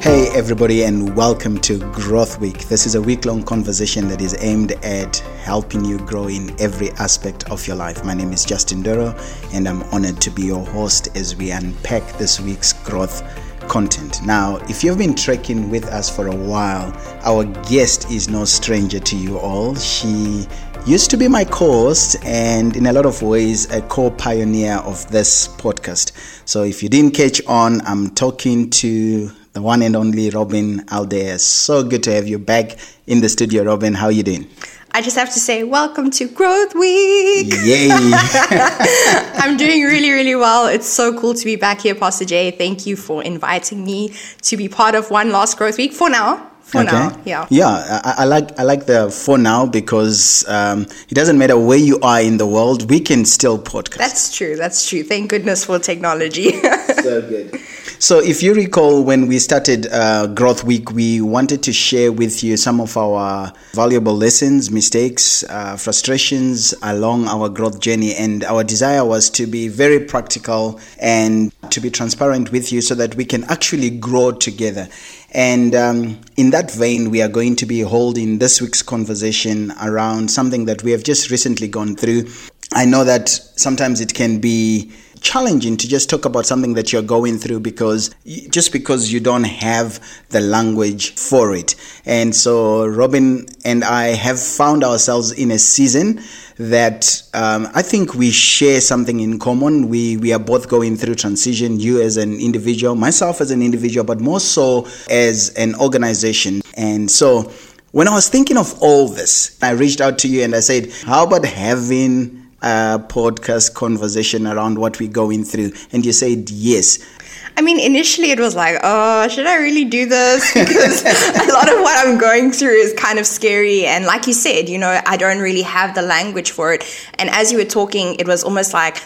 Hey, everybody, and welcome to Growth Week. This is a week long conversation that is aimed at helping you grow in every aspect of your life. My name is Justin Duro, and I'm honored to be your host as we unpack this week's growth content. Now, if you've been trekking with us for a while, our guest is no stranger to you all. She used to be my co host and, in a lot of ways, a co pioneer of this podcast. So, if you didn't catch on, I'm talking to the one and only Robin Aldeas. So good to have you back in the studio, Robin. How you doing? I just have to say, welcome to Growth Week. Yay! I'm doing really, really well. It's so cool to be back here, Pastor Jay. Thank you for inviting me to be part of one last Growth Week for now. For okay. now, yeah. Yeah, I, I, like I like the for now because um, it doesn't matter where you are in the world, we can still podcast. That's true. That's true. Thank goodness for technology. so good. So, if you recall, when we started uh, Growth Week, we wanted to share with you some of our valuable lessons, mistakes, uh, frustrations along our growth journey. And our desire was to be very practical and to be transparent with you so that we can actually grow together. And um, in that vein, we are going to be holding this week's conversation around something that we have just recently gone through. I know that sometimes it can be challenging to just talk about something that you're going through because just because you don't have the language for it. And so Robin and I have found ourselves in a season that um, I think we share something in common. We we are both going through transition. You as an individual, myself as an individual, but more so as an organization. And so when I was thinking of all this, I reached out to you and I said, "How about having a podcast conversation around what we're going through. And you said yes. I mean, initially it was like, oh, should I really do this? Because a lot of what I'm going through is kind of scary. And like you said, you know, I don't really have the language for it. And as you were talking, it was almost like,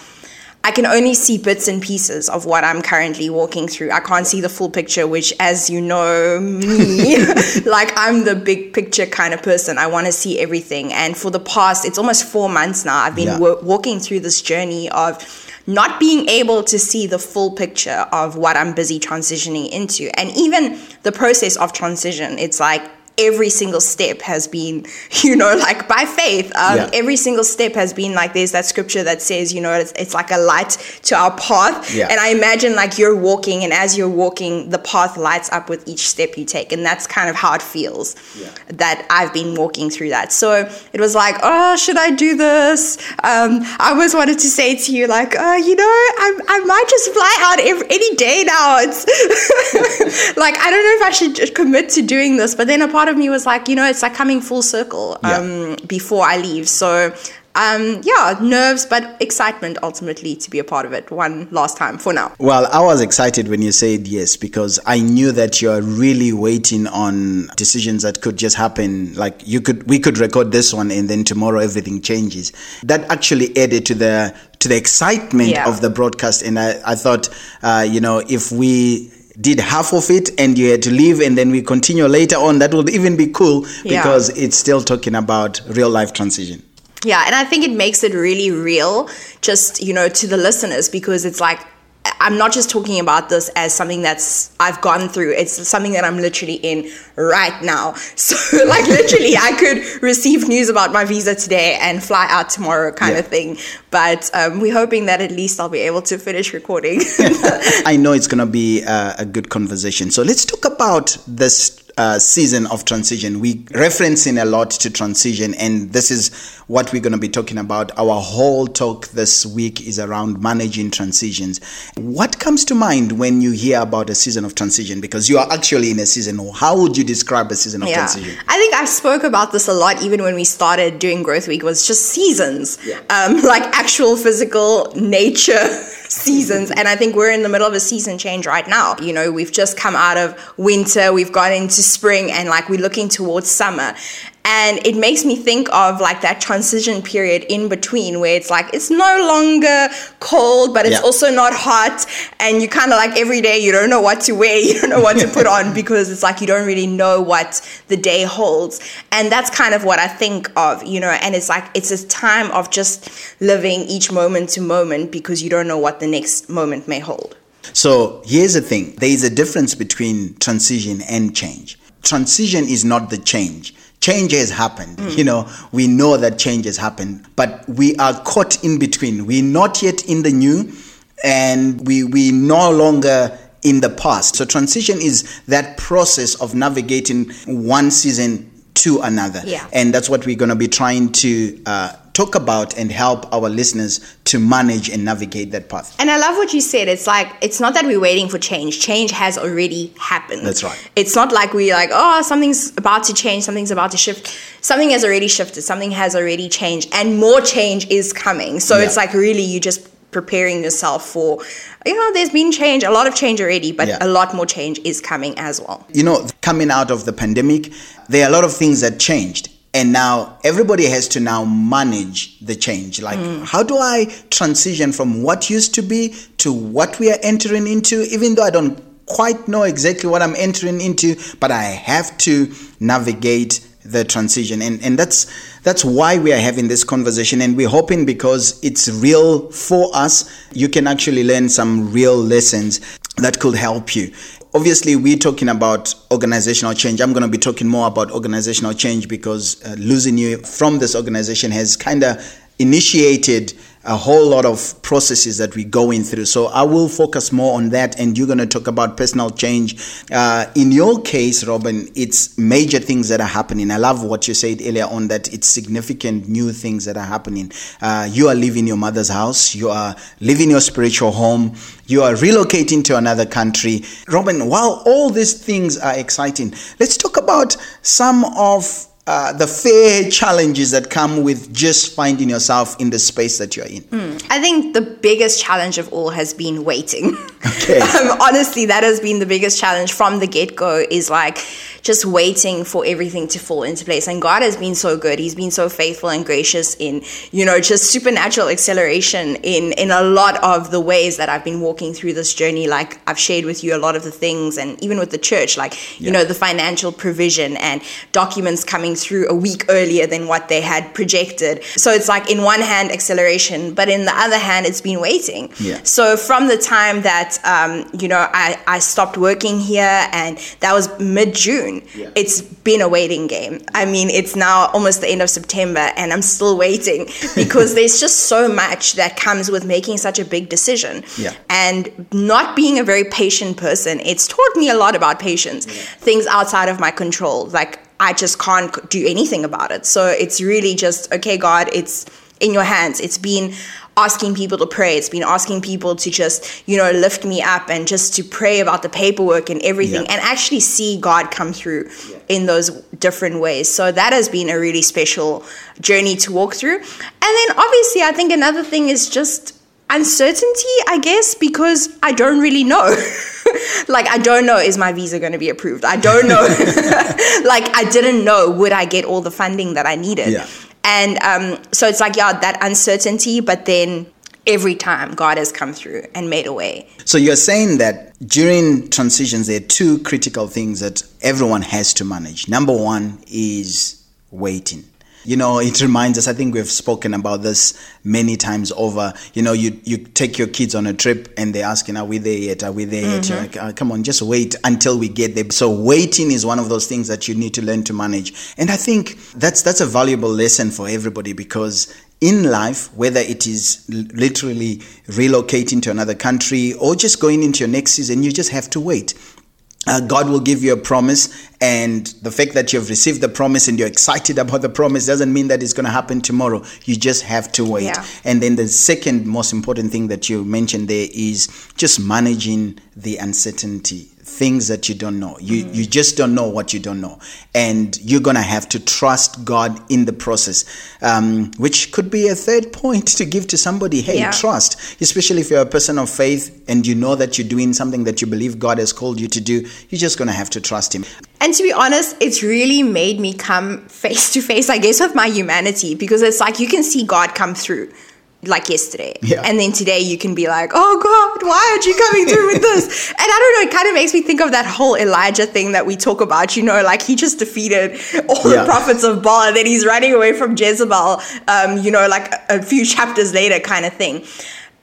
I can only see bits and pieces of what I'm currently walking through. I can't see the full picture, which, as you know me, like I'm the big picture kind of person. I want to see everything. And for the past, it's almost four months now, I've been yeah. w- walking through this journey of not being able to see the full picture of what I'm busy transitioning into. And even the process of transition, it's like, every single step has been, you know, like by faith. Um, yeah. Every single step has been like there's that scripture that says, you know, it's, it's like a light to our path. Yeah. And I imagine like you're walking, and as you're walking, the path lights up with each step you take. And that's kind of how it feels yeah. that I've been walking through that. So it was like, oh, should I do this? Um, I always wanted to say to you, like, oh, you know, I, I might just fly out every, any day now. It's like, I don't know if I should commit to doing this, but then apart part of me was like, you know, it's like coming full circle um, yeah. before I leave. So, um, yeah, nerves, but excitement ultimately to be a part of it one last time for now. Well, I was excited when you said yes because I knew that you're really waiting on decisions that could just happen. Like you could, we could record this one and then tomorrow everything changes. That actually added to the to the excitement yeah. of the broadcast, and I, I thought, uh, you know, if we did half of it and you had to leave and then we continue later on that would even be cool because yeah. it's still talking about real life transition yeah and i think it makes it really real just you know to the listeners because it's like I'm not just talking about this as something that's I've gone through. It's something that I'm literally in right now. So, like, literally, I could receive news about my visa today and fly out tomorrow, kind yeah. of thing. But um, we're hoping that at least I'll be able to finish recording. I know it's going to be a, a good conversation. So, let's talk about this uh, season of transition. We referencing a lot to transition, and this is what we're going to be talking about. Our whole talk this week is around managing transitions. What comes to mind when you hear about a season of transition? Because you are actually in a season. How would you describe a season of yeah. transition? I think I spoke about this a lot, even when we started doing Growth Week. Was just seasons, yeah. um, like actual physical nature seasons. And I think we're in the middle of a season change right now. You know, we've just come out of winter, we've gone into spring, and like we're looking towards summer and it makes me think of like that transition period in between where it's like it's no longer cold but it's yeah. also not hot and you kind of like every day you don't know what to wear you don't know what to put on because it's like you don't really know what the day holds and that's kind of what i think of you know and it's like it's a time of just living each moment to moment because you don't know what the next moment may hold. So here's the thing there is a difference between transition and change. Transition is not the change. Change has happened. Mm. You know, we know that change has happened, but we are caught in between. We're not yet in the new, and we we no longer in the past. So transition is that process of navigating one season to another. Yeah. And that's what we're going to be trying to uh, talk about and help our listeners to manage and navigate that path. And I love what you said. It's like it's not that we're waiting for change. Change has already happened. That's right. It's not like we're like, oh, something's about to change, something's about to shift. Something has already shifted, something has already changed, and more change is coming. So yeah. it's like really you just preparing yourself for you know there's been change a lot of change already but yeah. a lot more change is coming as well you know coming out of the pandemic there are a lot of things that changed and now everybody has to now manage the change like mm. how do i transition from what used to be to what we are entering into even though i don't quite know exactly what i'm entering into but i have to navigate the transition. And and that's that's why we are having this conversation. And we're hoping because it's real for us you can actually learn some real lessons that could help you. Obviously we're talking about organizational change. I'm going to be talking more about organizational change because uh, losing you from this organization has kind of initiated a whole lot of processes that we're going through. So I will focus more on that, and you're going to talk about personal change. Uh, in your case, Robin, it's major things that are happening. I love what you said earlier on that it's significant new things that are happening. Uh, you are leaving your mother's house, you are leaving your spiritual home, you are relocating to another country. Robin, while all these things are exciting, let's talk about some of uh, the fair challenges that come with just finding yourself in the space that you're in? Mm, I think the biggest challenge of all has been waiting. Okay. um, honestly, that has been the biggest challenge from the get go. Is like just waiting for everything to fall into place. And God has been so good. He's been so faithful and gracious in, you know, just supernatural acceleration in in a lot of the ways that I've been walking through this journey. Like I've shared with you a lot of the things and even with the church, like, yeah. you know, the financial provision and documents coming through a week earlier than what they had projected. So it's like in one hand acceleration, but in the other hand it's been waiting. Yeah. So from the time that um, you know, I, I stopped working here and that was mid June June. Yeah. It's been a waiting game. I mean, it's now almost the end of September and I'm still waiting because there's just so much that comes with making such a big decision. Yeah. And not being a very patient person, it's taught me a lot about patience. Yeah. Things outside of my control. Like I just can't do anything about it. So it's really just, okay, God, it's in your hands. It's been asking people to pray. It's been asking people to just, you know, lift me up and just to pray about the paperwork and everything yeah. and actually see God come through yeah. in those different ways. So that has been a really special journey to walk through. And then obviously, I think another thing is just uncertainty, I guess, because I don't really know. like, I don't know, is my visa going to be approved? I don't know. like, I didn't know, would I get all the funding that I needed? Yeah. And um, so it's like, yeah, that uncertainty, but then every time God has come through and made a way. So you're saying that during transitions, there are two critical things that everyone has to manage. Number one is waiting. You know, it reminds us, I think we've spoken about this many times over. You know, you, you take your kids on a trip and they're asking, Are we there yet? Are we there yet? Mm-hmm. Like, oh, come on, just wait until we get there. So, waiting is one of those things that you need to learn to manage. And I think that's, that's a valuable lesson for everybody because in life, whether it is literally relocating to another country or just going into your next season, you just have to wait uh, God will give you a promise, and the fact that you've received the promise and you're excited about the promise doesn't mean that it's going to happen tomorrow. You just have to wait. Yeah. And then the second most important thing that you mentioned there is just managing the uncertainty things that you don't know. You mm. you just don't know what you don't know, and you're gonna have to trust God in the process, um, which could be a third point to give to somebody. Hey, yeah. trust, especially if you're a person of faith and you know that you're doing something that you believe God has called you to do. You're just gonna have to trust Him. And to be honest, it's really made me come face to face, I guess, with my humanity because it's like you can see God come through like yesterday. Yeah. And then today you can be like, oh God, why aren't you coming through with this? and I don't know, it kind of makes me think of that whole Elijah thing that we talk about, you know, like he just defeated all yeah. the prophets of Baal and then he's running away from Jezebel, um, you know, like a, a few chapters later kind of thing.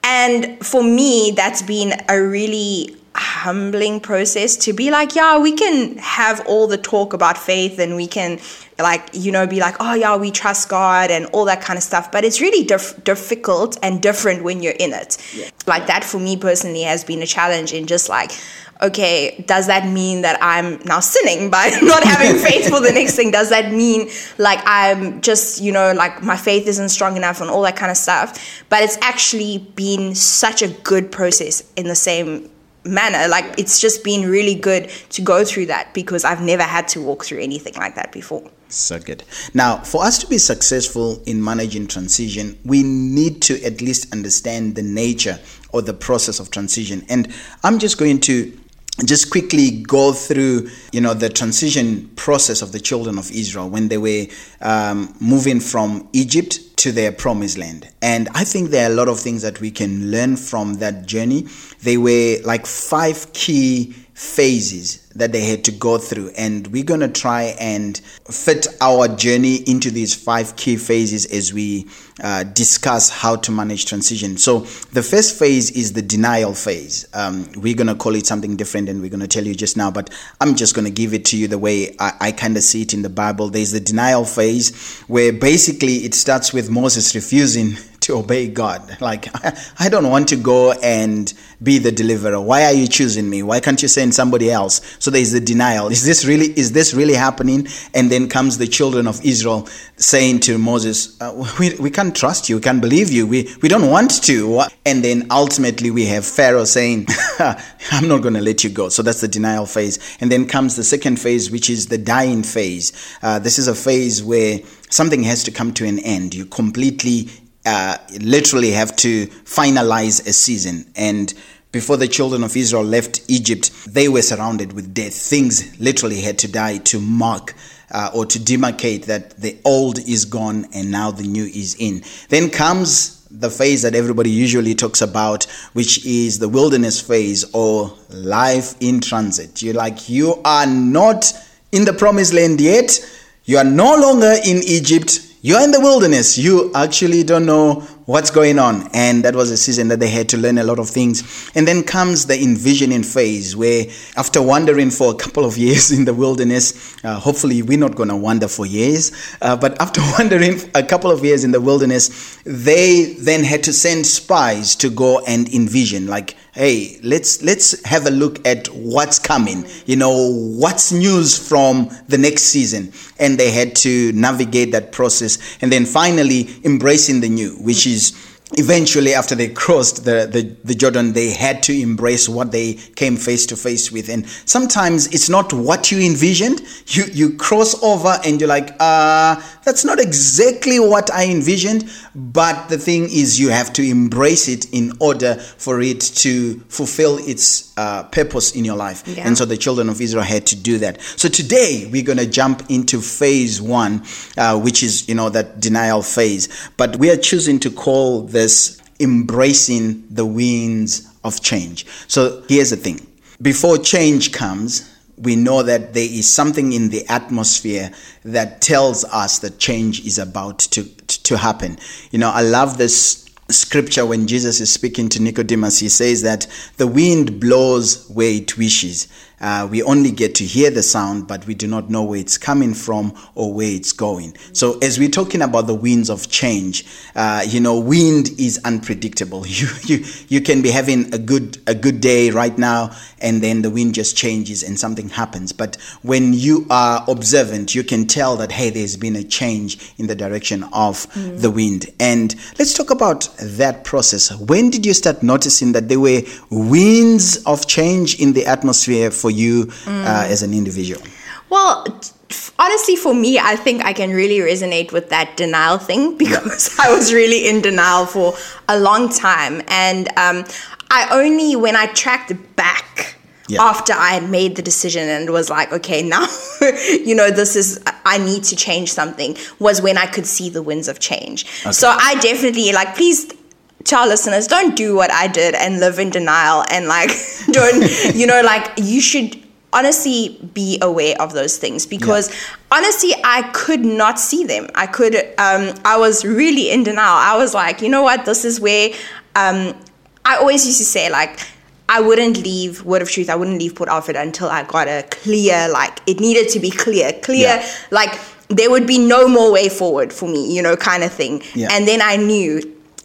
And for me, that's been a really humbling process to be like, yeah, we can have all the talk about faith and we can like you know be like oh yeah we trust god and all that kind of stuff. But it's really dif- difficult and different when you're in it. Yeah. like that for me personally has been a challenge in just like okay does that mean that i'm now sinning by not having faith for the next thing? Does that mean like i'm just you know like my faith isn't strong enough and all that kind of stuff? But it's actually been such a good process in the same manner. Like it's just been really good to go through that because I've never had to walk through anything like that before. So good. Now, for us to be successful in managing transition, we need to at least understand the nature or the process of transition. And I'm just going to just quickly go through you know the transition process of the children of israel when they were um, moving from egypt to their promised land. And I think there are a lot of things that we can learn from that journey. They were like five key phases that they had to go through and we're going to try and fit our journey into these five key phases as we uh, discuss how to manage transition. So the first phase is the denial phase. Um, we're going to call it something different and we're going to tell you just now but i'm just going to give it to you the way i, I kind of see it in the bible. There's the denial phase where basically it starts with moses refusing to obey God. Like, I don't want to go and be the deliverer. Why are you choosing me? Why can't you send somebody else? So there is the denial. Is this really, is this really happening? And then comes the children of Israel saying to Moses, uh, we, we can't trust you. We can't believe you. We, we don't want to. And then ultimately we have Pharaoh saying, I'm not going to let you go. So that's the denial phase. And then comes the second phase, which is the dying phase. Uh, this is a phase where something has to come to an end. You completely uh, literally have to finalize a season. And before the children of Israel left Egypt, they were surrounded with death. Things literally had to die to mark uh, or to demarcate that the old is gone and now the new is in. Then comes the phase that everybody usually talks about, which is the wilderness phase or life in transit. You're like, you are not in the promised land yet. You are no longer in Egypt you're in the wilderness. You actually don't know what's going on. And that was a season that they had to learn a lot of things. And then comes the envisioning phase where after wandering for a couple of years in the wilderness, uh, hopefully we're not going to wander for years, uh, but after wandering a couple of years in the wilderness, they then had to send spies to go and envision like, hey let's let's have a look at what's coming. You know what's news from the next season? And they had to navigate that process. And then finally embracing the new which is eventually after they crossed the, the, the, jordan they had to embrace what they came face to face with. And sometimes it's not what you envisioned. You you cross over and you're like uh that's not exactly what i envisioned. But the thing is you have to embrace it in order for it to fulfill its uh, purpose in your life. Yeah. and so the children of israel had to do that. So today we're going to jump into phase one uh, which is you know that denial phase. But we are choosing to call the this embracing the winds of change. So here's the thing before change comes, we know that there is something in the atmosphere that tells us that change is about to, to happen. You know, I love this scripture when Jesus is speaking to Nicodemus. He says that the wind blows where it wishes uh, we only get to hear the sound, but we do not know where it's coming from or where it's going. So, as we're talking about the winds of change, uh, you know, wind is unpredictable. You, you, you can be having a good, a good day right now, and then the wind just changes and something happens. But when you are observant, you can tell that, hey, there's been a change in the direction of mm. the wind. And let's talk about that process. When did you start noticing that there were winds of change in the atmosphere for for you mm. uh, as an individual? Well, honestly, for me, I think I can really resonate with that denial thing because I was really in denial for a long time. And um, I only, when I tracked back, yeah. after I had made the decision and was like, okay, now, you know, this is, I need to change something, was when I could see the winds of change. Okay. So I definitely, like, please to our listeners, don't do what I did and live in denial and like don't you know like you should honestly be aware of those things because yeah. honestly I could not see them. I could um I was really in denial. I was like, you know what, this is where um I always used to say like I wouldn't leave Word of Truth. I wouldn't leave Port Alfred until I got a clear like it needed to be clear, clear Yeah. like there would be no more way forward for me, you know, kind of thing. Yeah. And then I knew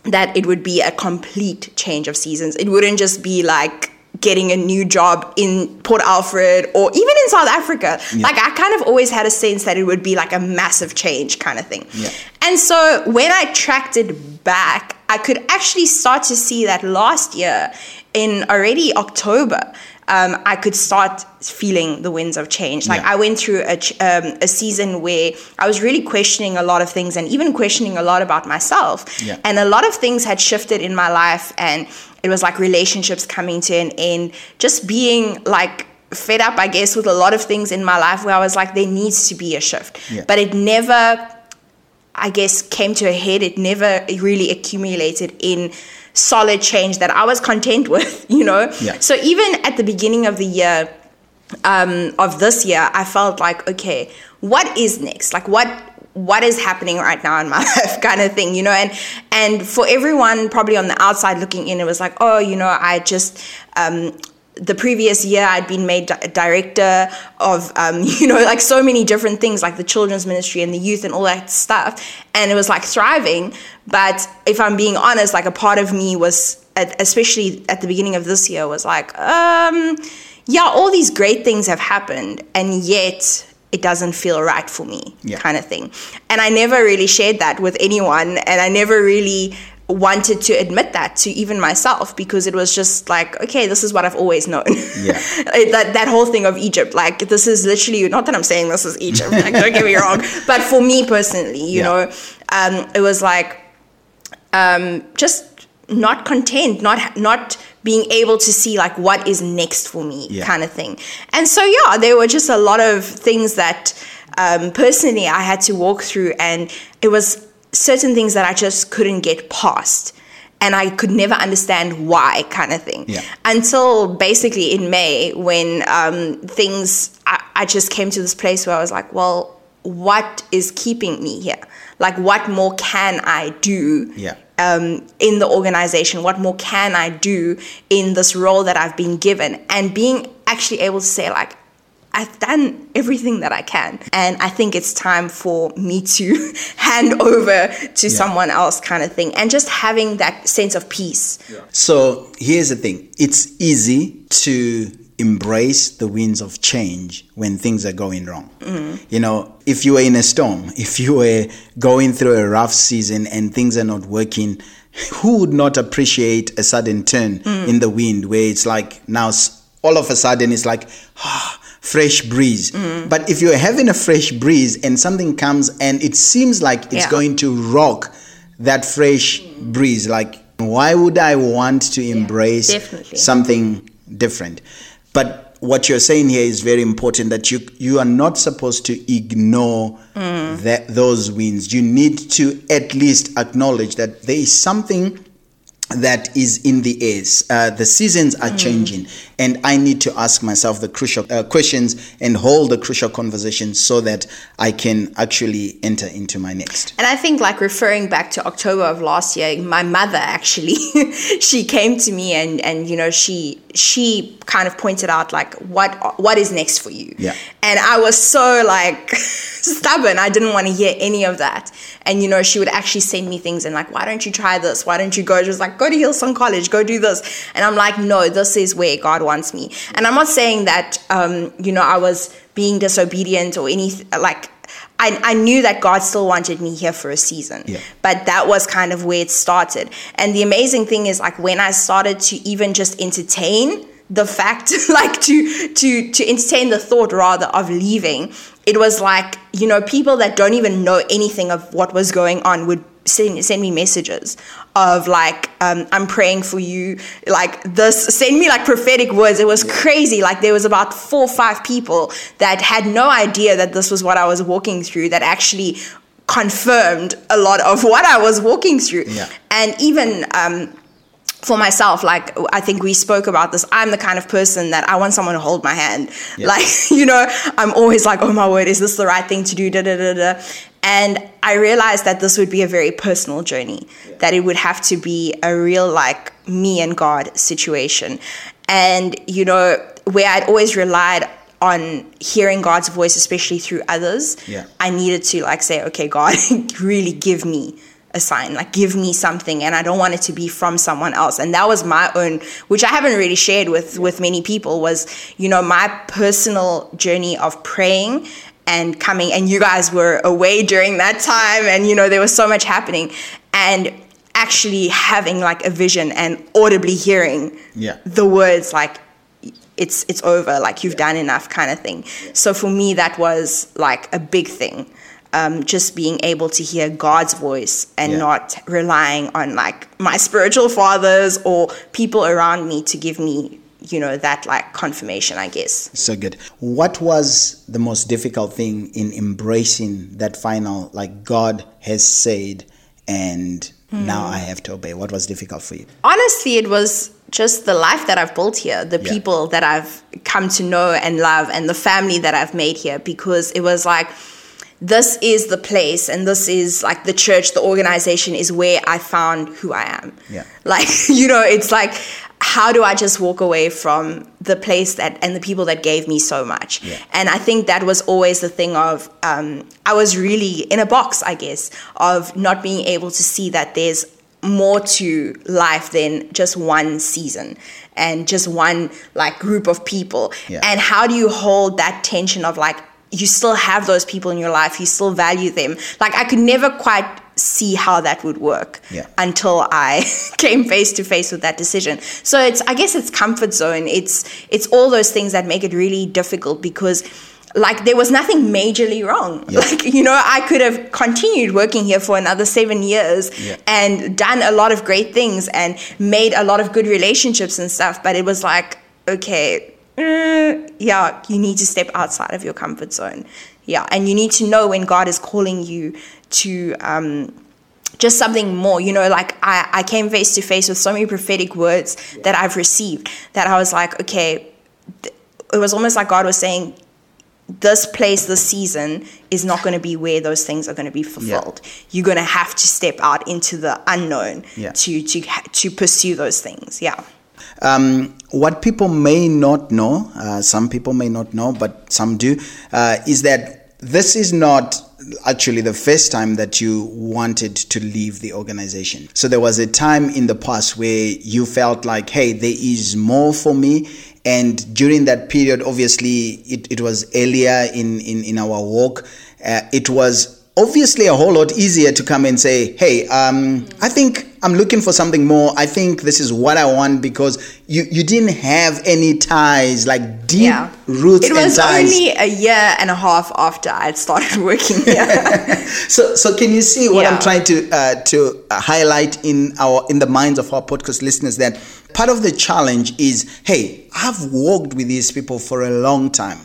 that it would be a complete change of seasons. It wouldn't just be like getting a new job in Port Alfred or even in South Africa. Like I kind of always had a sense that it would be like a massive change kind of thing. Yeah. And so when I tracked it back, I could actually start to see that last year in already October, um, I could start feeling the winds of change. Like Yeah. I went through a, um, a season where I was really questioning a lot of things and even questioning a lot about myself. Yeah. And a lot of things had shifted in my life, and it was like relationships coming to an end, just being like fed up, I guess, with a lot of things in my life where I was like, there needs to be a shift. Yeah. But it never I guess, came to a head. It never really accumulated in solid change that I was content with, you know? Yeah. So even at the beginning of the year, um, of this year, I felt like, okay, what is next? Like, what what is happening right now in my life kind of thing you know and and for everyone probably on the outside looking in it was like oh you know i just um the previous year I'd been made di- director of, um, you know, like so many different things, like the children's ministry and the youth and all that stuff. And it was like thriving. But if I'm being honest, like a part of me was, at, especially at the beginning of this year, was like, um, yeah, all these great things have happened. And yet it doesn't feel right for me, Yeah. kind of thing. And I never really shared that with anyone. And I never really wanted to admit that to even myself because it was just like okay this is what i've always known Yeah. That, that whole thing of egypt like this is literally not that i'm saying this is egypt like don't get me wrong but for me personally you Yeah. know um, it was like um, just not content not not being able to see like what is next for me Yeah. kind of thing and so yeah there were just a lot of things that um, personally i had to walk through and it was certain things that i just couldn't get past and i could never understand why kind of thing Yeah. until basically in may when um, things I, I just came to this place where i was like well what is keeping me here like what more can i do Yeah. um, in the organization? What more can I do in this role that I've been given? And being actually able to say, like, I've done everything that I can. And I think it's time for me to hand over to someone else, kind of thing. And just having that sense of peace. So here's the thing it's easy to embrace the winds of change when things are going wrong. You know, if you were in a storm, if you were going through a rough season and things are not working, who would not appreciate a sudden turn in the wind where it's like now all of a sudden it's like, ah, fresh breeze. Mm. But if you're having a fresh breeze and something comes and it seems like it's Yeah. going to rock that fresh breeze, like why would I want to embrace definitely. something different? But what you're saying here is very important that you you are not supposed to ignore mm. that those wins. You need to at least acknowledge that there is something that is in the air. Uh, the seasons are mm. changing, and I need to ask myself the crucial uh, questions and hold the crucial conversations so that I can actually enter into my next. And I think, like referring back to October of last year, my mother actually, she came to me and and you know she she kind of pointed out like what what is next for you. Yeah. And I was so like stubborn. I didn't want to hear any of that. And you know she would actually send me things and like why don't you try this? Why don't you go? She was like go to Hillsong College, go do this. And I'm like no, this is where God wants me. And I'm not saying that um you know I was being disobedient or anything like. I, I knew that God still wanted me here for a season Yeah. but that was kind of where it started and the amazing thing is like when i started to even just entertain the fact like to to to entertain the thought rather of leaving it was like you know people that don't even know anything of what was going on would send, send me messages of like um, i'm praying for you like this send me like prophetic words it was crazy like there was about four or five people that had no idea that this was what i was walking through that actually confirmed a lot of what I was walking through. Yeah. And even um, for myself, like I think we spoke about this, I'm the kind of person that I want someone to hold my hand. Like, you know, I'm always like, oh my word, is this the right thing to do? Da, da, da, da. And I realized that this would be a very personal journey, yeah. that it would have to be a real, like, me and God situation. And, you know, where I'd always relied on hearing God's voice, especially through others, yeah. I needed to, like, say, okay, God, really give me a sign like give me something and i don't want it to be from someone else and that was my own which i haven't really shared with with many people was you know my personal journey of praying and coming and you guys were away during that time and you know there was so much happening and actually having like a vision and audibly hearing yeah. the words like it's it's over like you've yeah. done enough kind of thing so for me that was like a big thing um, just being able to hear God's voice and yeah. not relying on like my spiritual fathers or people around me to give me you know that like confirmation i guess so good what was the most difficult thing in embracing that final like god has said and mm. now i have to obey what was difficult for you honestly it was just the life that i've built here the yeah. people that i've come to know and love and the family that i've made here because it was like this is the place and this is like the church, the organization is where I found who I am. Yeah. Like, you know, it's like, how do I just walk away from the place that and the people that gave me so much? Yeah. And I think that was always the thing of um, I was really in a box, I guess, of not being able to see that there's more to life than just one season and just one like group of people. Yeah. And how do you hold that tension of like you still have those people in your life, you still value them. Like I could never quite see how that would work yeah. until I came face to face with that decision. So it's I guess it's comfort zone. It's it's all those things that make it really difficult because like there was nothing majorly wrong. Yeah. Like you know, I could have continued working here for another 7 years yeah. and done a lot of great things and made a lot of good relationships and stuff, but it was like okay, mm, yeah, you need to step outside of your comfort zone. Yeah, and you need to know when God is calling you to um, just something more. You know, like I, I came face to face with so many prophetic words that I've received that I was like, okay, th- it was almost like God was saying, this place, this season is not going to be where those things are going to be fulfilled. Yeah. You're going to have to step out into the unknown yeah. to to to pursue those things. Yeah. Um, what people may not know, uh, some people may not know, but some do, uh, is that this is not actually the first time that you wanted to leave the organization. So there was a time in the past where you felt like, hey, there is more for me. And during that period, obviously, it, it was earlier in, in, in our walk. Uh, it was obviously a whole lot easier to come and say, hey, um, I think I'm looking for something more. I think this is what I want because you, you didn't have any ties, like deep yeah. roots. It was only a year and a half after I had started working here. so, so can you see what yeah. I'm trying to uh, to highlight in our in the minds of our podcast listeners that part of the challenge is, hey, I've worked with these people for a long time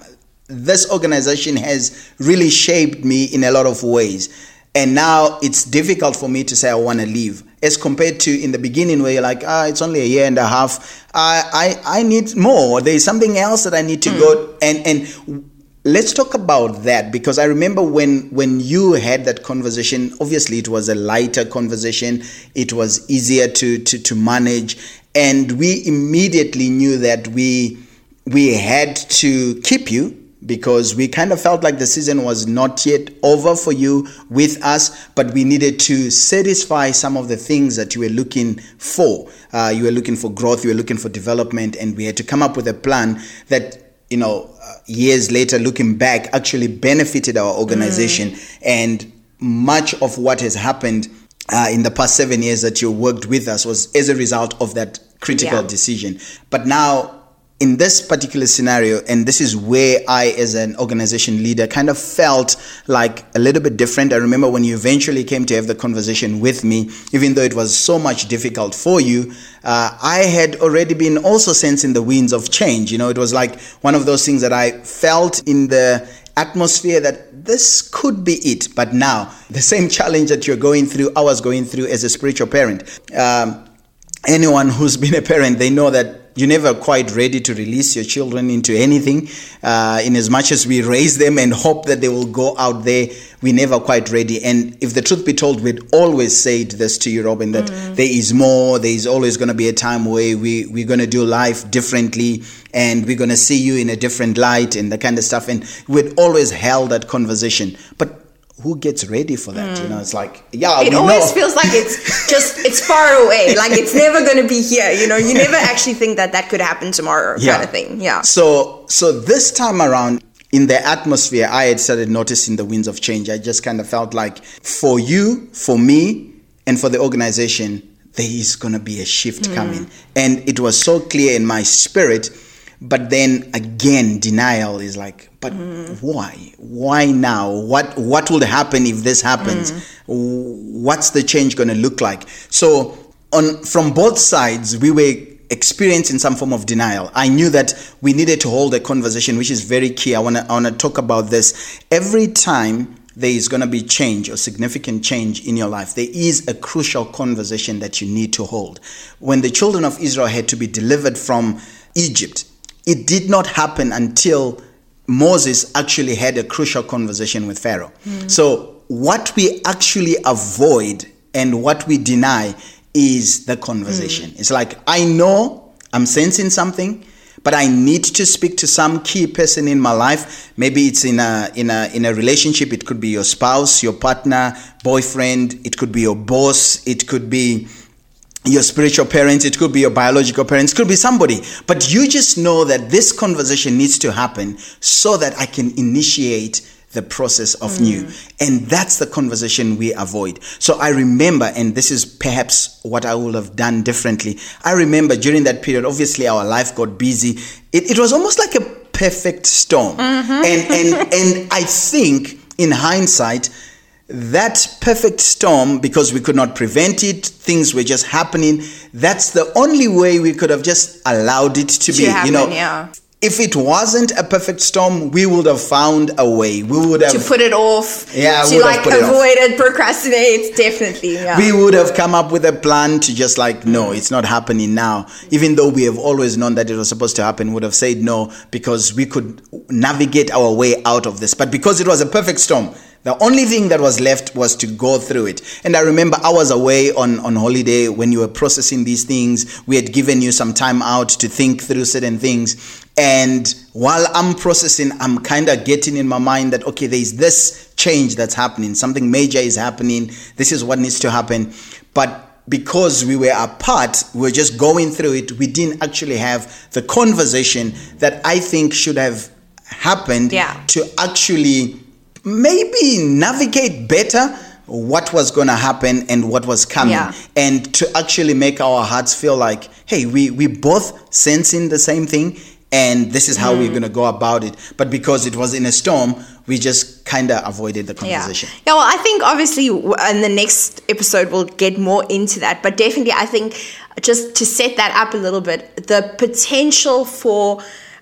this organization has really shaped me in a lot of ways. And now it's difficult for me to say I want to leave, as compared to in the beginning where you're like, ah, it's only a year and a half. I I, I need more. There's something else that I need to mm. go and and let's talk about that because I remember when when you had that conversation. Obviously, it was a lighter conversation. It was easier to to to manage, and we immediately knew that we we had to keep you because we kind of felt like the season was not yet over for you with us, but we needed to satisfy some of the things that you were looking for. Uh, you were looking for growth, you were looking for development, and we had to come up with a plan that, you know, uh, years later, looking back, actually benefited our organization. Mm. And much of what has happened uh, in the past seven years that you worked with us was as a result of that critical yeah. decision. But now, in this particular scenario, and this is where I, as an organization leader, kind of felt like a little bit different. I remember when you eventually came to have the conversation with me, even though it was so much difficult for you, uh, I had already been also sensing the winds of change. You know, it was like one of those things that I felt in the atmosphere that this could be it. But now, the same challenge that you're going through, I was going through as a spiritual parent. Um, anyone who's been a parent, they know that you're never quite ready to release your children into anything. Uh, in as much as we raise them and hope that they will go out there, we're never quite ready. And if the truth be told, we'd always said this to you, Robin, that mm. there is more. There is always going to be a time where we, we're going to do life differently and we're going to see you in a different light and that kind of stuff. And we'd always held that conversation. But who gets ready for that? Mm. You know, it's like, yeah, it always know. feels like it's just it's far away. Like it's never going to be here. You know, you never actually think that that could happen tomorrow, yeah. kind of thing. Yeah. So, so this time around, in the atmosphere, I had started noticing the winds of change. I just kind of felt like for you, for me, and for the organization, there is going to be a shift mm. coming, and it was so clear in my spirit but then again, denial is like, but mm. why? Why now? What what will happen if this happens? Mm. What's the change going to look like? So on from both sides, we were experiencing some form of denial. I knew that we needed to hold a conversation, which is very key. I want to I want to talk about this every time there is going to be change or significant change in your life, there is a crucial conversation that you need to hold. When the children of Israel had to be delivered from Egypt, it did not happen until Moses actually had a crucial conversation with Pharaoh. Mm. So, what we actually avoid and what we deny is the conversation. Mm. It's like, I know I'm sensing something, but I need to speak to some key person in my life. Maybe it's in a in a in a relationship. It could be your spouse, your partner, boyfriend. It could be your boss. It could be your spiritual parents, it could be your biological parents, could be somebody. But you just know that this conversation needs to happen so that I can initiate the process of mm. new. And that's the conversation we avoid. So I remember, and this is perhaps what I would have done differently. I remember during that period, obviously our life got busy. It, it was almost like a perfect storm. Mm-hmm. And, and, and I think in hindsight, that perfect storm, because we could not prevent it, things were just happening. That's the only way we could have just allowed it to, to be. Happen, you know, yeah. if it wasn't a perfect storm, we would have found a way. We would have to put it off. Yeah, to like avoid it, it, procrastinate. Definitely, yeah. We would have come up with a plan to just like, no, it's not happening now. Even though we have always known that it was supposed to happen, would have said no because we could navigate our way out of this. But because it was a perfect storm the only thing that was left was to go through it. And I remember I was away on, on holiday when you were processing these things. We had given you some time out to think through certain things. And while I'm processing, I'm kind of getting in my mind that, okay, there's this change that's happening. Something major is happening. This is what needs to happen. But because we were apart, we were just going through it, we didn't actually have the conversation that I think should have happened yeah. to actually maybe navigate better what was going to happen and what was coming yeah. and to actually make our hearts feel like hey we we both sensing the same thing and this is how mm. we're going to go about it but because it was in a storm we just kind of avoided the conversation yeah. yeah well i think obviously in the next episode we'll get more into that but definitely i think just to set that up a little bit the potential for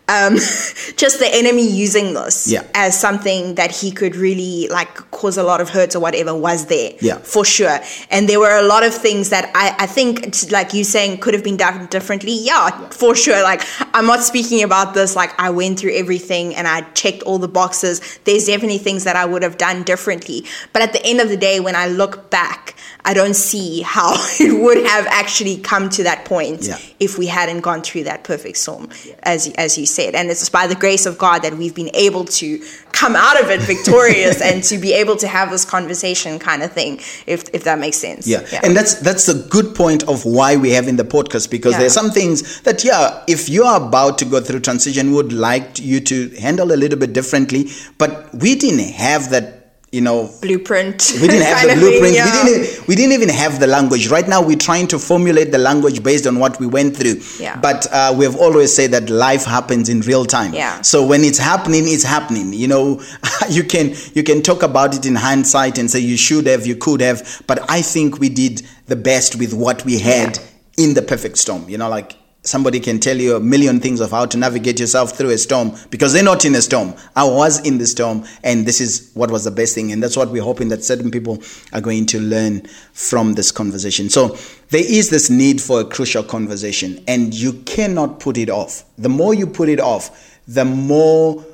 um, just the enemy using this yeah. as something that he could really like cause a lot of hurt or whatever was there yeah. for sure. And there were a lot of things that I, I think like you saying could have been done differently. Yeah, yeah. for sure. Like I'm not speaking about this like I went through everything and I checked all the boxes. There's definitely things that I would have done differently. But at the end of the day when I look back I don't see how it would have actually come to that point yeah. if we hadn't gone through that perfect storm as as you said. And it's by the grace of God that we've been able to come out of it victorious and to be able to have this conversation kind of thing, if, if that makes sense. Yeah. yeah. And that's that's a good point of why we have in the podcast because there are some things that, yeah, if you are about to go through transition, would like you to handle a little bit differently. But we didn't have that you know blueprint we didn't have the blueprint thing, yeah. we didn't we didn't even have the language right now we're trying to formulate the language based on what we went through yeah. but uh, we've always said that life happens in real time yeah. so when it's happening it's happening you know you can you can talk about it in hindsight and say you should have you could have but i think we did the best with what we had yeah. in the perfect storm you know like somebody can tell you a million things of how to navigate yourself through a storm because they're not in a storm. I was in the storm, and this is what was the best thing. And that's what we're hoping that certain people are going to learn from this conversation. So there is this need for a crucial conversation, and you cannot put it off. The more you put it off, the more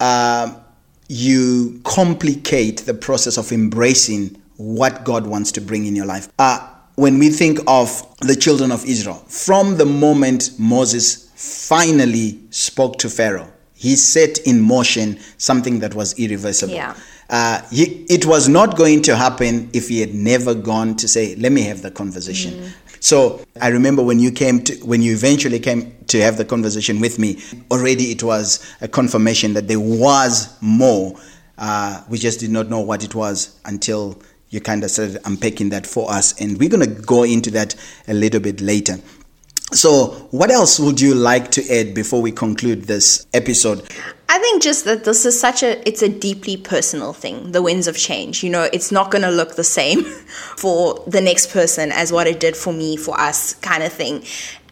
uh, you complicate the process of embracing what God wants to bring in your life. Uh, when we think of the children of Israel, from the moment Moses finally spoke to Pharaoh, he set in motion something that was irreversible. Yeah. Uh, he, it was not going to happen if he had never gone to say, "Let me have the conversation." Mm. So I remember when you came to, when you eventually came to have the conversation with me. Already, it was a confirmation that there was more. Uh, we just did not know what it was until you kind of started unpacking that for us. And we're going to go into that a little bit later. So, what else would you like to add before we conclude this episode? I think just that this is such a it's a deeply personal thing, the winds of change. You know, it's not going to look the same for the next person as what it did for me, for us, kind of thing.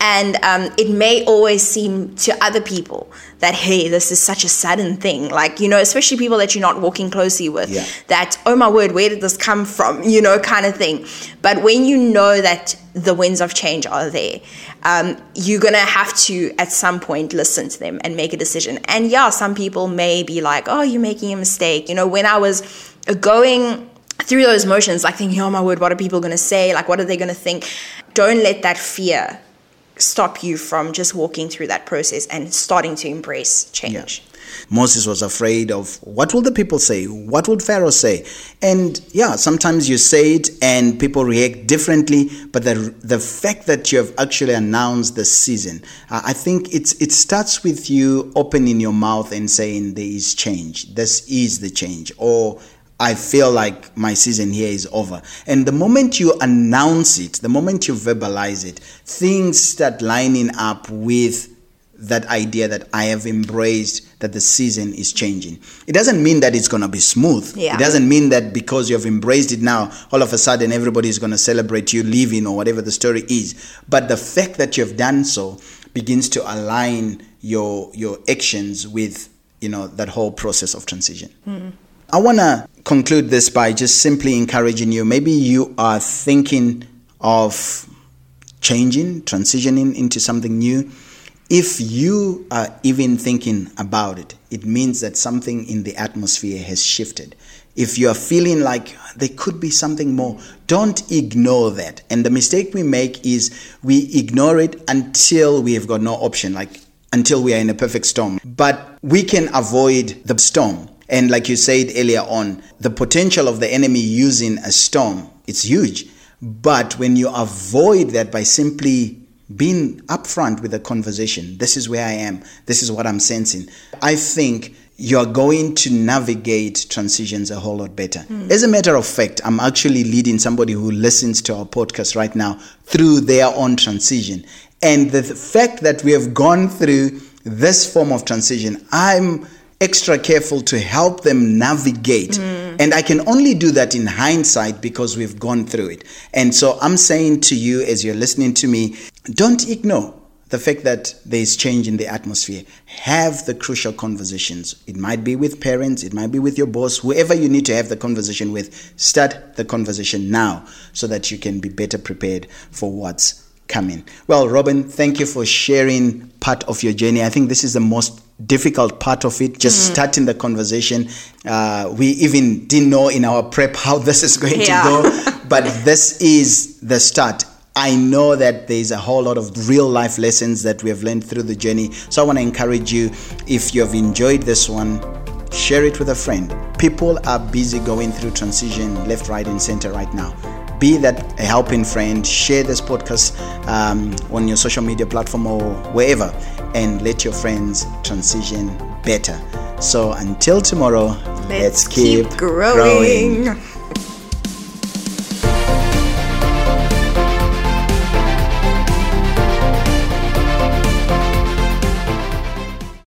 And um, it may always seem to other people that, hey, this is such a sudden thing. Like, you know, especially people that you're not walking closely with, yeah. that, oh my word, where did this come from? You know, kind of thing. But when you know that the winds of change are there, um, you're going to have to, at some point, listen to them and make a decision. And yeah, some people may be like, oh, you're making a mistake. You know, when I was going through those motions, like thinking, oh my word, what are people going to say? Like, what are they going to think? Don't let that fear stop you from just walking through that process and starting to embrace change. Yeah. Moses was afraid of what will the people say? What would Pharaoh say? And yeah, sometimes you say it and people react differently, but the, the fact that you have actually announced the season, uh, I think it's, it starts with you opening your mouth and saying, There is change. This is the change. Or I feel like my season here is over. And the moment you announce it, the moment you verbalize it, things start lining up with that idea that I have embraced that the season is changing. It doesn't mean that it's going to be smooth. Yeah. It doesn't mean that because you have embraced it now, all of a sudden everybody is going to celebrate you leaving or whatever the story is. But the fact that you have done so begins to align your your actions with you know that whole process of transition. Mm. I want to conclude this by just simply encouraging you. Maybe you are thinking of changing, transitioning into something new. If you are even thinking about it, it means that something in the atmosphere has shifted. If you are feeling like there could be something more, don't ignore that. And the mistake we make is we ignore it until we have got no option, like until we are in a perfect storm. But we can avoid the storm and like you said earlier on, the potential of the enemy using a storm, it's huge. But when you avoid that by simply being upfront with a conversation, this is where I am, this is what I'm sensing, I think you're going to navigate transitions a whole lot better. Mm. As a matter of fact, I'm actually leading somebody who listens to our podcast right now through their own transition. And the fact that we have gone through this form of transition, I'm extra careful to help them navigate. Mm. And I can only do that in hindsight because we've gone through it. And so I'm saying to you, as you're listening to me, don't ignore the fact that there's change in the atmosphere. Have the crucial conversations. It might be with parents, it might be with your boss, whoever you need to have the conversation with. Start the conversation now so that you can be better prepared for what's coming. Well, Robin, thank you for sharing part of your journey. I think this is the most difficult part of it, just mm. starting the conversation. Uh, we even didn't know in our prep how this is going yeah. to go, but this is the start. I know that there's a whole lot of real life lessons that we have learned through the journey. So I want to encourage you if you have enjoyed this one, share it with a friend. People are busy going through transition left, right, and center right now be that a helping friend share this podcast um, on your social media platform or wherever and let your friends transition better so until tomorrow let's, let's keep, keep growing. growing.